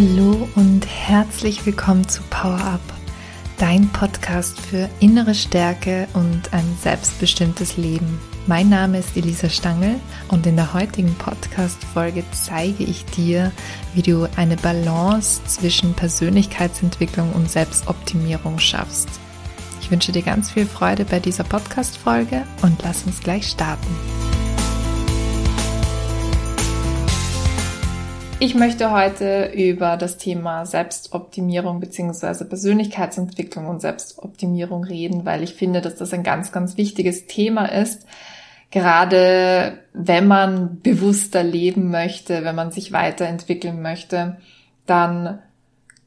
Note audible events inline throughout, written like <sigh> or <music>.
Hallo und herzlich willkommen zu Power Up, dein Podcast für innere Stärke und ein selbstbestimmtes Leben. Mein Name ist Elisa Stangl und in der heutigen Podcast-Folge zeige ich dir, wie du eine Balance zwischen Persönlichkeitsentwicklung und Selbstoptimierung schaffst. Ich wünsche dir ganz viel Freude bei dieser Podcast-Folge und lass uns gleich starten. Ich möchte heute über das Thema Selbstoptimierung beziehungsweise Persönlichkeitsentwicklung und Selbstoptimierung reden, weil ich finde, dass das ein ganz, ganz wichtiges Thema ist. Gerade wenn man bewusster leben möchte, wenn man sich weiterentwickeln möchte, dann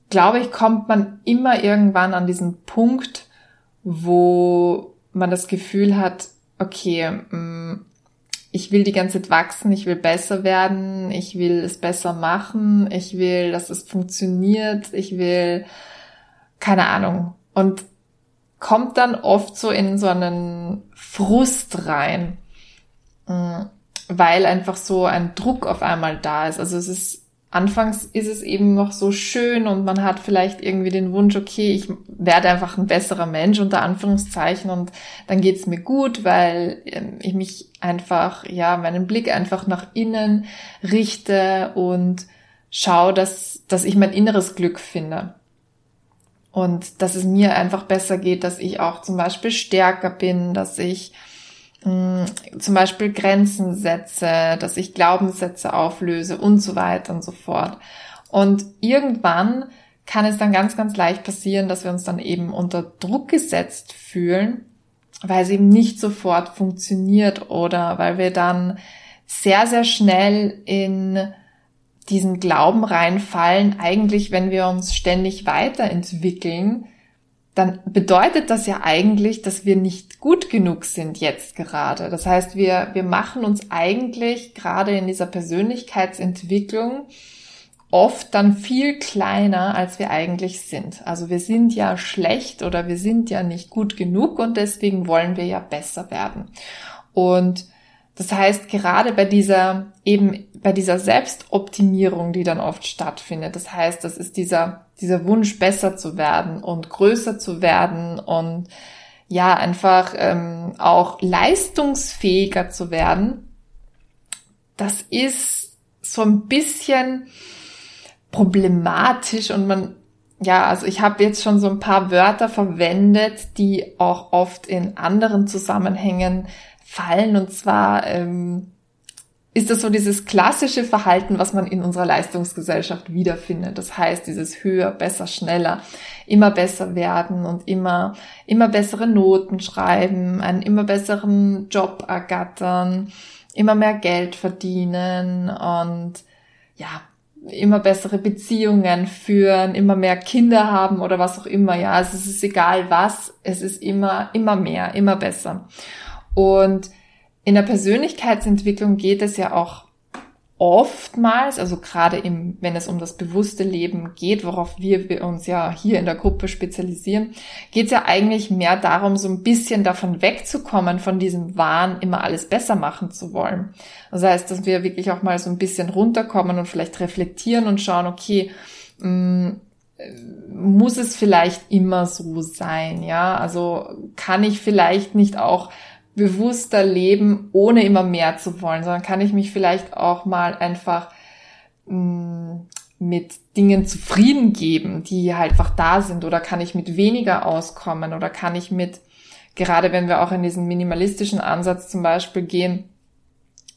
glaube ich, kommt man immer irgendwann an diesen Punkt, wo man das Gefühl hat, okay, mm, ich will die ganze Zeit wachsen, ich will besser werden, ich will es besser machen, ich will, dass es funktioniert, ich will, keine Ahnung. Und kommt dann oft so in so einen Frust rein, mm, weil einfach so ein Druck auf einmal da ist. Also es ist anfangs ist es eben noch so schön und man hat vielleicht irgendwie den Wunsch, okay, ich werde einfach ein besserer Mensch unter Anführungszeichen und dann geht's mir gut, weil ähm, ich mich einfach, ja, meinen Blick einfach nach innen richte und schaue, dass, dass ich mein inneres Glück finde. Und dass es mir einfach besser geht, dass ich auch zum Beispiel stärker bin, dass ich Mm, zum Beispiel Grenzen setze, dass ich Glaubenssätze auflöse und so weiter und so fort. Und irgendwann kann es dann ganz, ganz leicht passieren, dass wir uns dann eben unter Druck gesetzt fühlen, weil es eben nicht sofort funktioniert oder weil wir dann sehr, sehr schnell in diesen Glauben reinfallen, eigentlich, wenn wir uns ständig weiterentwickeln, dann bedeutet das ja eigentlich, dass wir nicht gut genug sind jetzt gerade. Das heißt, wir, wir machen uns eigentlich gerade in dieser Persönlichkeitsentwicklung oft dann viel kleiner, als wir eigentlich sind. Also wir sind ja schlecht oder wir sind ja nicht gut genug und deswegen wollen wir ja besser werden. Und das heißt, gerade bei dieser, eben bei dieser Selbstoptimierung, die dann oft stattfindet, das heißt, das ist dieser, dieser Wunsch, besser zu werden und größer zu werden und ja, einfach ähm, auch leistungsfähiger zu werden, das ist so ein bisschen problematisch und man, ja, also ich habe jetzt schon so ein paar Wörter verwendet, die auch oft in anderen Zusammenhängen fallen. Und zwar ähm, ist das so dieses klassische Verhalten, was man in unserer Leistungsgesellschaft wiederfindet. Das heißt, dieses höher, besser, schneller, immer besser werden und immer, immer bessere Noten schreiben, einen immer besseren Job ergattern, immer mehr Geld verdienen und ja, immer bessere Beziehungen führen, immer mehr Kinder haben oder was auch immer. Ja, also es ist egal was, es ist immer, immer mehr, immer besser. Und in der Persönlichkeitsentwicklung geht es ja auch oftmals, also gerade im, wenn es um das bewusste Leben geht, worauf wir, uns ja hier in der Gruppe spezialisieren, geht es ja eigentlich mehr darum, so ein bisschen davon wegzukommen, von diesem Wahn, immer alles besser machen zu wollen. Das heißt, dass wir wirklich auch mal so ein bisschen runterkommen und vielleicht reflektieren und schauen, okay, mm, muss es vielleicht immer so sein, ja? Also kann ich vielleicht nicht auch bewusster leben, ohne immer mehr zu wollen, sondern kann ich mich vielleicht auch mal einfach mm, mit Dingen zufrieden geben, die halt einfach da sind, oder kann ich mit weniger auskommen, oder kann ich mit, gerade wenn wir auch in diesen minimalistischen Ansatz zum Beispiel gehen,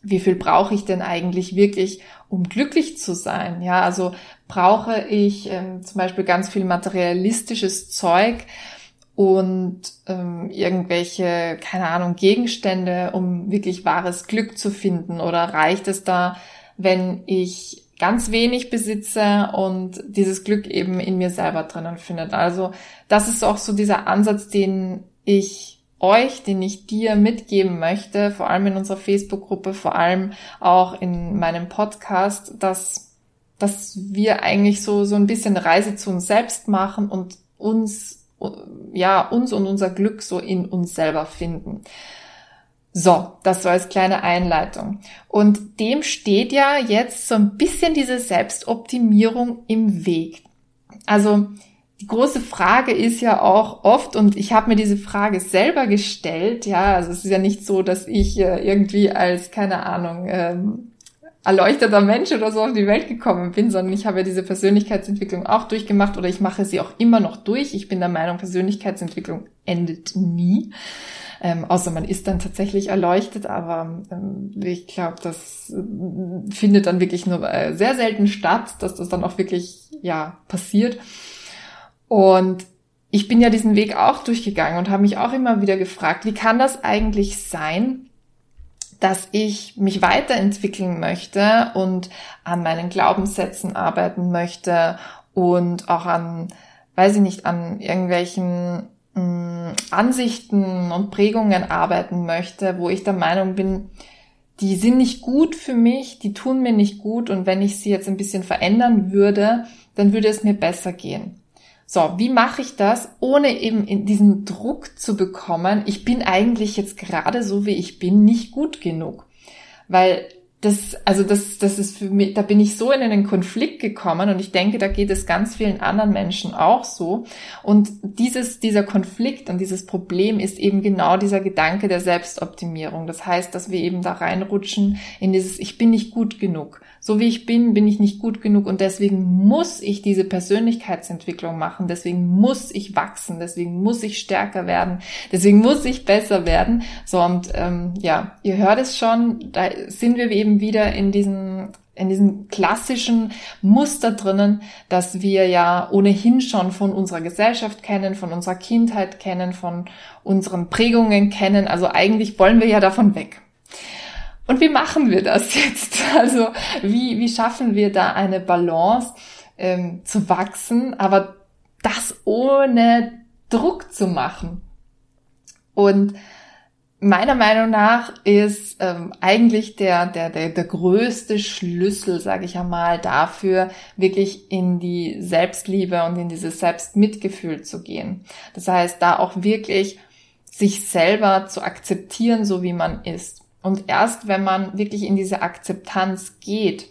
wie viel brauche ich denn eigentlich wirklich, um glücklich zu sein? Ja, also brauche ich ähm, zum Beispiel ganz viel materialistisches Zeug, und ähm, irgendwelche, keine Ahnung, Gegenstände, um wirklich wahres Glück zu finden? Oder reicht es da, wenn ich ganz wenig besitze und dieses Glück eben in mir selber drinnen findet? Also das ist auch so dieser Ansatz, den ich euch, den ich dir mitgeben möchte, vor allem in unserer Facebook-Gruppe, vor allem auch in meinem Podcast, dass, dass wir eigentlich so, so ein bisschen Reise zu uns selbst machen und uns ja, uns und unser Glück so in uns selber finden. So, das war als kleine Einleitung. Und dem steht ja jetzt so ein bisschen diese Selbstoptimierung im Weg. Also die große Frage ist ja auch oft, und ich habe mir diese Frage selber gestellt, ja, also es ist ja nicht so, dass ich äh, irgendwie als, keine Ahnung, ähm, erleuchteter Mensch oder so auf die Welt gekommen bin, sondern ich habe ja diese Persönlichkeitsentwicklung auch durchgemacht oder ich mache sie auch immer noch durch. Ich bin der Meinung, Persönlichkeitsentwicklung endet nie. Ähm, außer man ist dann tatsächlich erleuchtet, aber ähm, ich glaube, das äh, findet dann wirklich nur äh, sehr selten statt, dass das dann auch wirklich ja passiert. Und ich bin ja diesen Weg auch durchgegangen und habe mich auch immer wieder gefragt, wie kann das eigentlich sein, dass ich mich weiterentwickeln möchte und an meinen Glaubenssätzen arbeiten möchte und auch an, weiß ich nicht, an irgendwelchen Mm, Ansichten und Prägungen arbeiten möchte, wo ich der Meinung bin, die sind nicht gut für mich, die tun mir nicht gut und wenn ich sie jetzt ein bisschen verändern würde, dann würde es mir besser gehen. So, wie mache ich das, ohne eben in diesen Druck zu bekommen, ich bin eigentlich jetzt gerade so, wie ich bin, nicht gut genug. Weil das, also das, das ist für mich, da bin ich so in einen Konflikt gekommen und ich denke, da geht es ganz vielen anderen Menschen auch so. Und dieses, dieser Konflikt und dieses Problem ist eben genau dieser Gedanke der Selbstoptimierung. Das heißt, dass wir eben da reinrutschen in dieses, ich bin nicht gut genug. So wie ich bin, bin ich nicht gut genug und deswegen muss ich diese Persönlichkeitsentwicklung machen. Deswegen muss ich wachsen. Deswegen muss ich stärker werden. Deswegen muss ich besser werden. So und ähm, ja, ihr hört es schon. Da sind wir eben wieder in diesen in diesem klassischen Muster drinnen, dass wir ja ohnehin schon von unserer Gesellschaft kennen, von unserer Kindheit kennen, von unseren Prägungen kennen. Also eigentlich wollen wir ja davon weg. Und wie machen wir das jetzt? <laughs> Also wie, wie schaffen wir da eine Balance ähm, zu wachsen, aber das ohne Druck zu machen? Und meiner Meinung nach ist ähm, eigentlich der, der, der, der größte Schlüssel, sage ich einmal, dafür, wirklich in die Selbstliebe und in dieses Selbstmitgefühl zu gehen. Das heißt, da auch wirklich sich selber zu akzeptieren, so wie man ist. Und erst wenn man wirklich in diese Akzeptanz geht,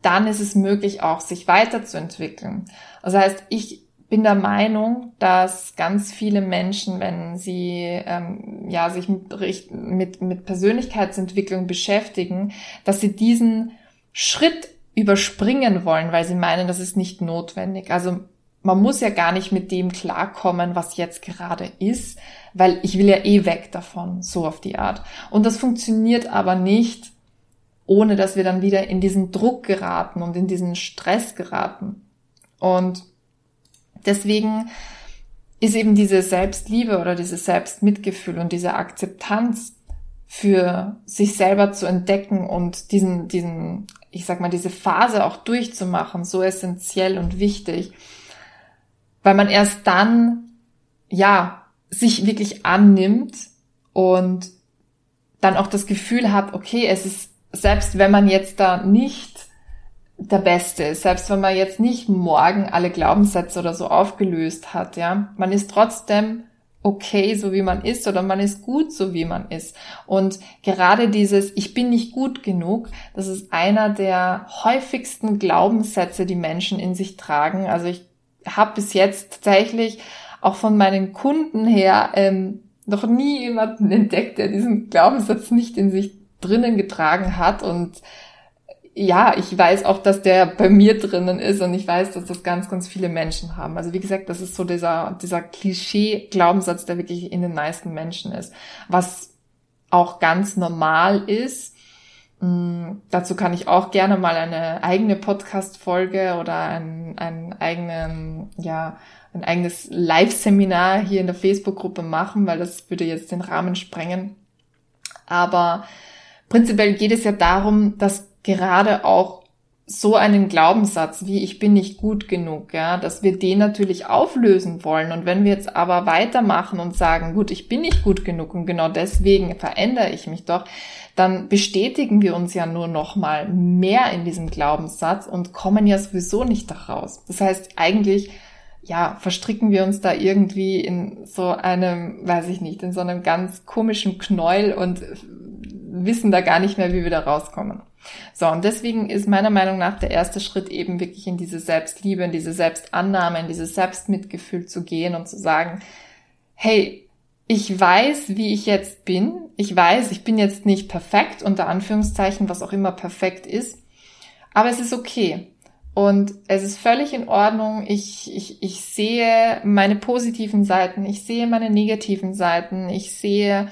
dann ist es möglich auch, sich weiterzuentwickeln. Das heißt, ich bin der Meinung, dass ganz viele Menschen, wenn sie ähm, ja sich mit, mit, mit Persönlichkeitsentwicklung beschäftigen, dass sie diesen Schritt überspringen wollen, weil sie meinen, das ist nicht notwendig. Also man muss ja gar nicht mit dem klarkommen, was jetzt gerade ist, weil ich will ja eh weg davon, so auf die Art. Und das funktioniert aber nicht, ohne dass wir dann wieder in diesen Druck geraten und in diesen Stress geraten. Und deswegen ist eben diese Selbstliebe oder dieses Selbstmitgefühl und diese Akzeptanz für sich selber zu entdecken und diesen, diesen, ich sag mal, diese Phase auch durchzumachen, so essentiell und wichtig weil man erst dann, ja, sich wirklich annimmt und dann auch das Gefühl hat, okay, es ist, selbst wenn man jetzt da nicht der Beste ist, selbst wenn man jetzt nicht morgen alle Glaubenssätze oder so aufgelöst hat, ja, man ist trotzdem okay, so wie man ist, oder man ist gut, so wie man ist. Und gerade dieses Ich bin nicht gut genug, das ist einer der häufigsten Glaubenssätze, die Menschen in sich tragen. Also ich habe bis jetzt tatsächlich auch von meinen Kunden her ähm, noch nie jemanden <laughs> entdeckt, der diesen Glaubenssatz nicht in sich drinnen getragen hat. Und ja, ich weiß auch, dass der bei mir drinnen ist und ich weiß, dass das ganz, ganz viele Menschen haben. Also wie gesagt, das ist so dieser, dieser Klischee-Glaubenssatz, der wirklich in den meisten Menschen ist. Was auch ganz normal ist, dazu kann ich auch gerne mal eine eigene Podcast-Folge oder ein, einen eigenen, ja, ein eigenes Live-Seminar hier in der Facebook-Gruppe machen, weil das würde jetzt den Rahmen sprengen. Aber prinzipiell geht es ja darum, dass gerade auch so einen Glaubenssatz wie ich bin nicht gut genug, ja, dass wir den natürlich auflösen wollen. Und wenn wir jetzt aber weitermachen und sagen, gut, ich bin nicht gut genug und genau deswegen verändere ich mich doch, dann bestätigen wir uns ja nur noch mal mehr in diesem Glaubenssatz und kommen ja sowieso nicht daraus. Das heißt, eigentlich ja, verstricken wir uns da irgendwie in so einem, weiß ich nicht, in so einem ganz komischen Knäuel und wissen da gar nicht mehr, wie wir da rauskommen. So, und deswegen ist meiner Meinung nach der erste Schritt eben wirklich in diese Selbstliebe, in diese Selbstannahme, in dieses Selbstmitgefühl zu gehen und zu sagen, hey, ich weiß, wie ich jetzt bin. Ich weiß, ich bin jetzt nicht perfekt, unter Anführungszeichen, was auch immer perfekt ist. Aber es ist okay. Und es ist völlig in Ordnung. Ich, ich, ich sehe meine positiven Seiten, ich sehe meine negativen Seiten, ich sehe,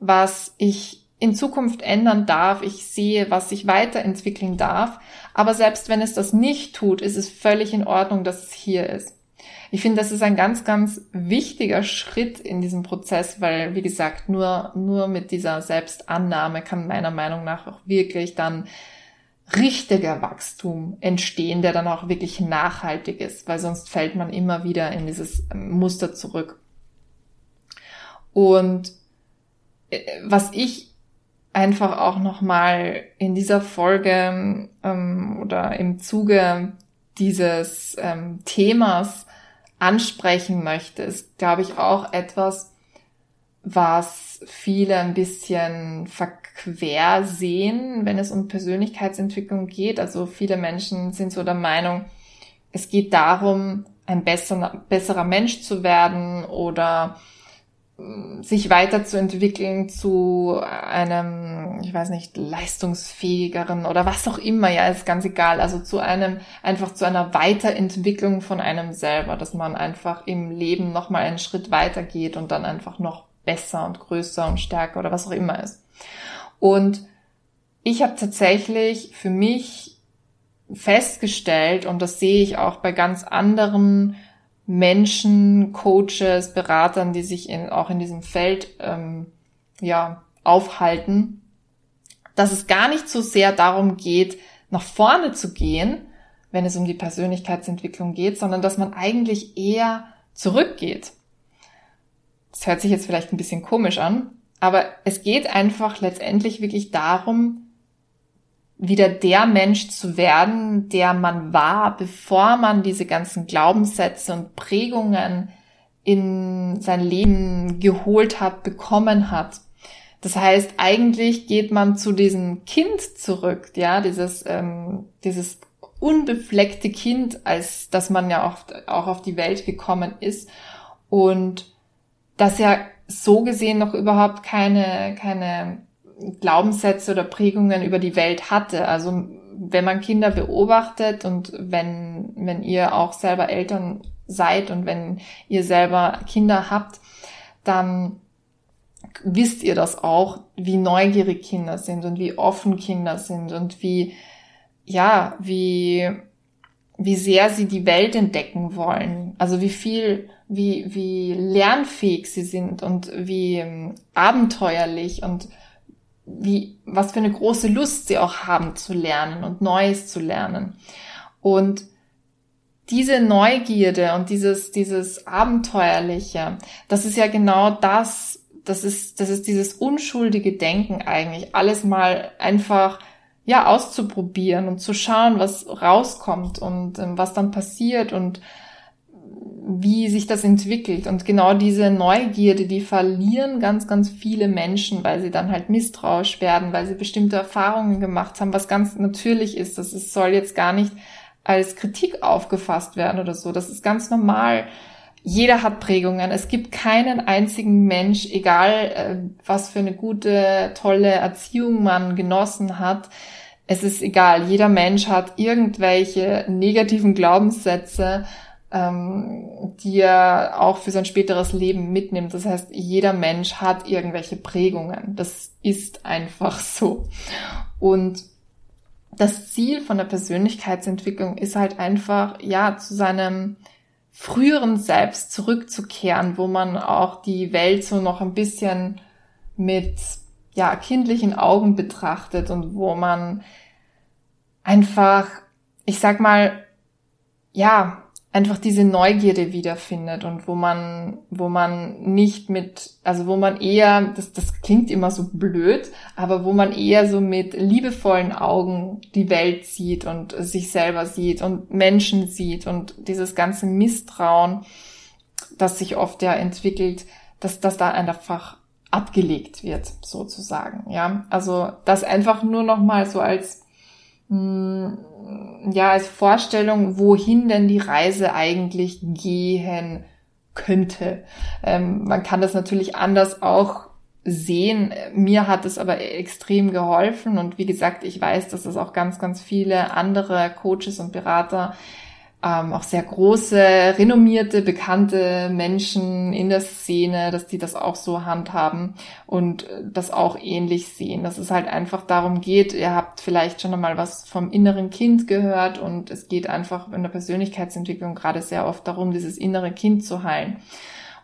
was ich in Zukunft ändern darf, ich sehe, was ich weiterentwickeln darf. Aber selbst wenn es das nicht tut, ist es völlig in Ordnung, dass es hier ist. Ich finde, das ist ein ganz, ganz wichtiger Schritt in diesem Prozess, weil, wie gesagt, nur, nur mit dieser Selbstannahme kann meiner Meinung nach auch wirklich dann richtiger Wachstum entstehen, der dann auch wirklich nachhaltig ist, weil sonst fällt man immer wieder in dieses Muster zurück. Und äh, was ich einfach auch nochmal in dieser Folge ähm, oder im Zuge dieses ähm, Themas ansprechen möchte, ist, glaube ich, auch etwas, was viele ein bisschen verquer sehen, wenn es um Persönlichkeitsentwicklung geht. Also viele Menschen sind so der Meinung, es geht darum, ein besserer, besserer Mensch zu werden oder sich weiterzuentwickeln zu einem, ich weiß nicht, leistungsfähigeren oder was auch immer, ja, ist ganz egal. Also zu einem, einfach zu einer Weiterentwicklung von einem selber, dass man einfach im Leben nochmal einen Schritt weitergeht und dann einfach noch besser und größer und stärker oder was auch immer ist. Und ich habe tatsächlich für mich festgestellt, und das sehe ich auch bei ganz anderen Menschen, Coaches, Beratern, die sich in, auch in diesem Feld ähm, ja, aufhalten, dass es gar nicht so sehr darum geht, nach vorne zu gehen, wenn es um die Persönlichkeitsentwicklung geht, sondern dass man eigentlich eher zurückgeht. Das hört sich jetzt vielleicht ein bisschen komisch an, aber es geht einfach letztendlich wirklich darum, wieder der Mensch zu werden, der man war, bevor man diese ganzen Glaubenssätze und Prägungen in sein Leben geholt hat, bekommen hat. Das heißt, eigentlich geht man zu diesem Kind zurück, ja, dieses, ähm, dieses unbefleckte Kind, als dass man ja auch, auch auf die Welt gekommen ist und das ja so gesehen noch überhaupt keine, keine Glaubenssätze oder Prägungen über die Welt hatte. Also wenn man Kinder beobachtet und wenn, wenn ihr auch selber Eltern seid und wenn ihr selber Kinder habt, dann wisst ihr das auch, wie neugierig Kinder sind und wie offen Kinder sind und wie, ja, wie, wie sehr sie die Welt entdecken wollen. Also wie viel wie, wie lernfähig sie sind und wie ähm, abenteuerlich und wie, was für eine große Lust sie auch haben zu lernen und Neues zu lernen. Und diese Neugierde und dieses, dieses Abenteuerliche, das ist ja genau das, das ist, das ist dieses unschuldige Denken eigentlich, alles mal einfach, ja, auszuprobieren und zu schauen, was rauskommt und ähm, was dann passiert und wie sich das entwickelt. Und genau diese Neugierde, die verlieren ganz, ganz viele Menschen, weil sie dann halt misstrauisch werden, weil sie bestimmte Erfahrungen gemacht haben, was ganz natürlich ist. Das ist, soll jetzt gar nicht als Kritik aufgefasst werden oder so. Das ist ganz normal. Jeder hat Prägungen. Es gibt keinen einzigen Mensch, egal äh, was für eine gute, tolle Erziehung man genossen hat. Es ist egal. Jeder Mensch hat irgendwelche negativen Glaubenssätze ähm, die er auch für sein späteres Leben mitnimmt. Das heißt, jeder Mensch hat irgendwelche Prägungen. Das ist einfach so. Und das Ziel von der Persönlichkeitsentwicklung ist halt einfach, ja, zu seinem früheren Selbst zurückzukehren, wo man auch die Welt so noch ein bisschen mit, ja, kindlichen Augen betrachtet und wo man einfach, ich sag mal, ja, einfach diese Neugierde wiederfindet und wo man, wo man nicht mit, also wo man eher, das, das klingt immer so blöd, aber wo man eher so mit liebevollen Augen die Welt sieht und sich selber sieht und Menschen sieht und dieses ganze Misstrauen, das sich oft ja entwickelt, dass das da einfach abgelegt wird, sozusagen, ja. Also das einfach nur noch mal so als ja, als Vorstellung, wohin denn die Reise eigentlich gehen könnte. Ähm, man kann das natürlich anders auch sehen. Mir hat es aber extrem geholfen und wie gesagt, ich weiß, dass es auch ganz, ganz viele andere Coaches und Berater ähm, auch sehr große, renommierte, bekannte Menschen in der Szene, dass die das auch so handhaben und äh, das auch ähnlich sehen. Dass es halt einfach darum geht, ihr habt vielleicht schon einmal was vom inneren Kind gehört und es geht einfach in der Persönlichkeitsentwicklung gerade sehr oft darum, dieses innere Kind zu heilen.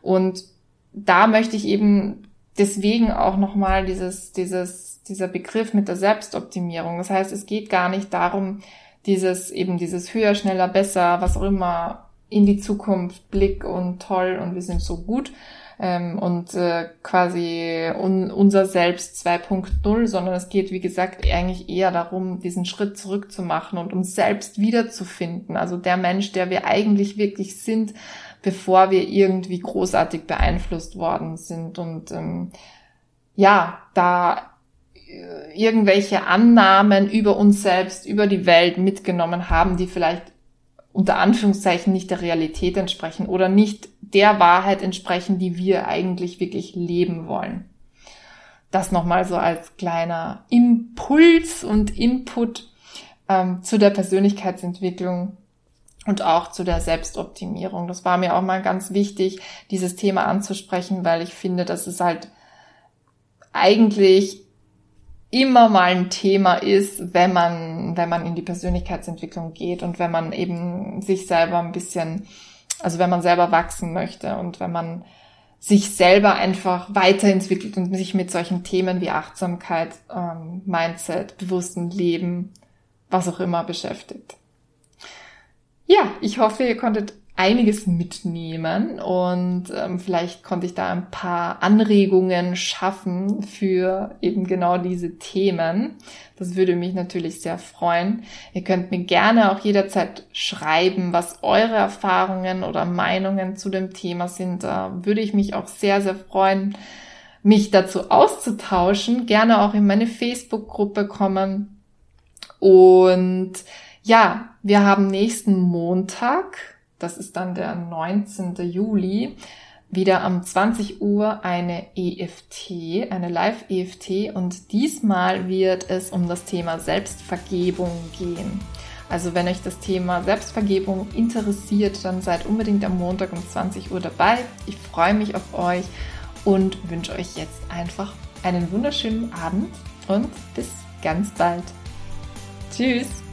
Und da möchte ich eben deswegen auch nochmal dieses, dieses, dieser Begriff mit der Selbstoptimierung. Das heißt, es geht gar nicht darum, dieses eben dieses höher, schneller, besser, was auch immer in die Zukunft Blick und toll und wir sind so gut ähm, und äh, quasi un, unser Selbst 2.0, sondern es geht, wie gesagt, eigentlich eher darum, diesen Schritt zurück zu machen und uns selbst wiederzufinden. Also der Mensch, der wir eigentlich wirklich sind, bevor wir irgendwie großartig beeinflusst worden sind. Und ähm, ja, da irgendwelche Annahmen über uns selbst, über die Welt mitgenommen haben, die vielleicht unter Anführungszeichen nicht der Realität entsprechen oder nicht der Wahrheit entsprechen, die wir eigentlich wirklich leben wollen. Das nochmal so als kleiner Impuls und Input ähm, zu der Persönlichkeitsentwicklung und auch zu der Selbstoptimierung. Das war mir auch mal ganz wichtig, dieses Thema anzusprechen, weil ich finde, dass es halt eigentlich immer mal ein Thema ist, wenn man, wenn man in die Persönlichkeitsentwicklung geht und wenn man eben sich selber ein bisschen, also wenn man selber wachsen möchte und wenn man sich selber einfach weiterentwickelt und sich mit solchen Themen wie Achtsamkeit, ähm, Mindset, bewussten Leben, was auch immer beschäftigt. Ja, ich hoffe, ihr konntet einiges mitnehmen und ähm, vielleicht konnte ich da ein paar Anregungen schaffen für eben genau diese Themen. Das würde mich natürlich sehr freuen. Ihr könnt mir gerne auch jederzeit schreiben, was eure Erfahrungen oder Meinungen zu dem Thema sind. Da würde ich mich auch sehr, sehr freuen, mich dazu auszutauschen. Gerne auch in meine Facebook-Gruppe kommen. Und ja, wir haben nächsten Montag das ist dann der 19. Juli, wieder um 20 Uhr eine EFT, eine Live-EFT und diesmal wird es um das Thema Selbstvergebung gehen. Also wenn euch das Thema Selbstvergebung interessiert, dann seid unbedingt am Montag um 20 Uhr dabei. Ich freue mich auf euch und wünsche euch jetzt einfach einen wunderschönen Abend und bis ganz bald. Tschüss!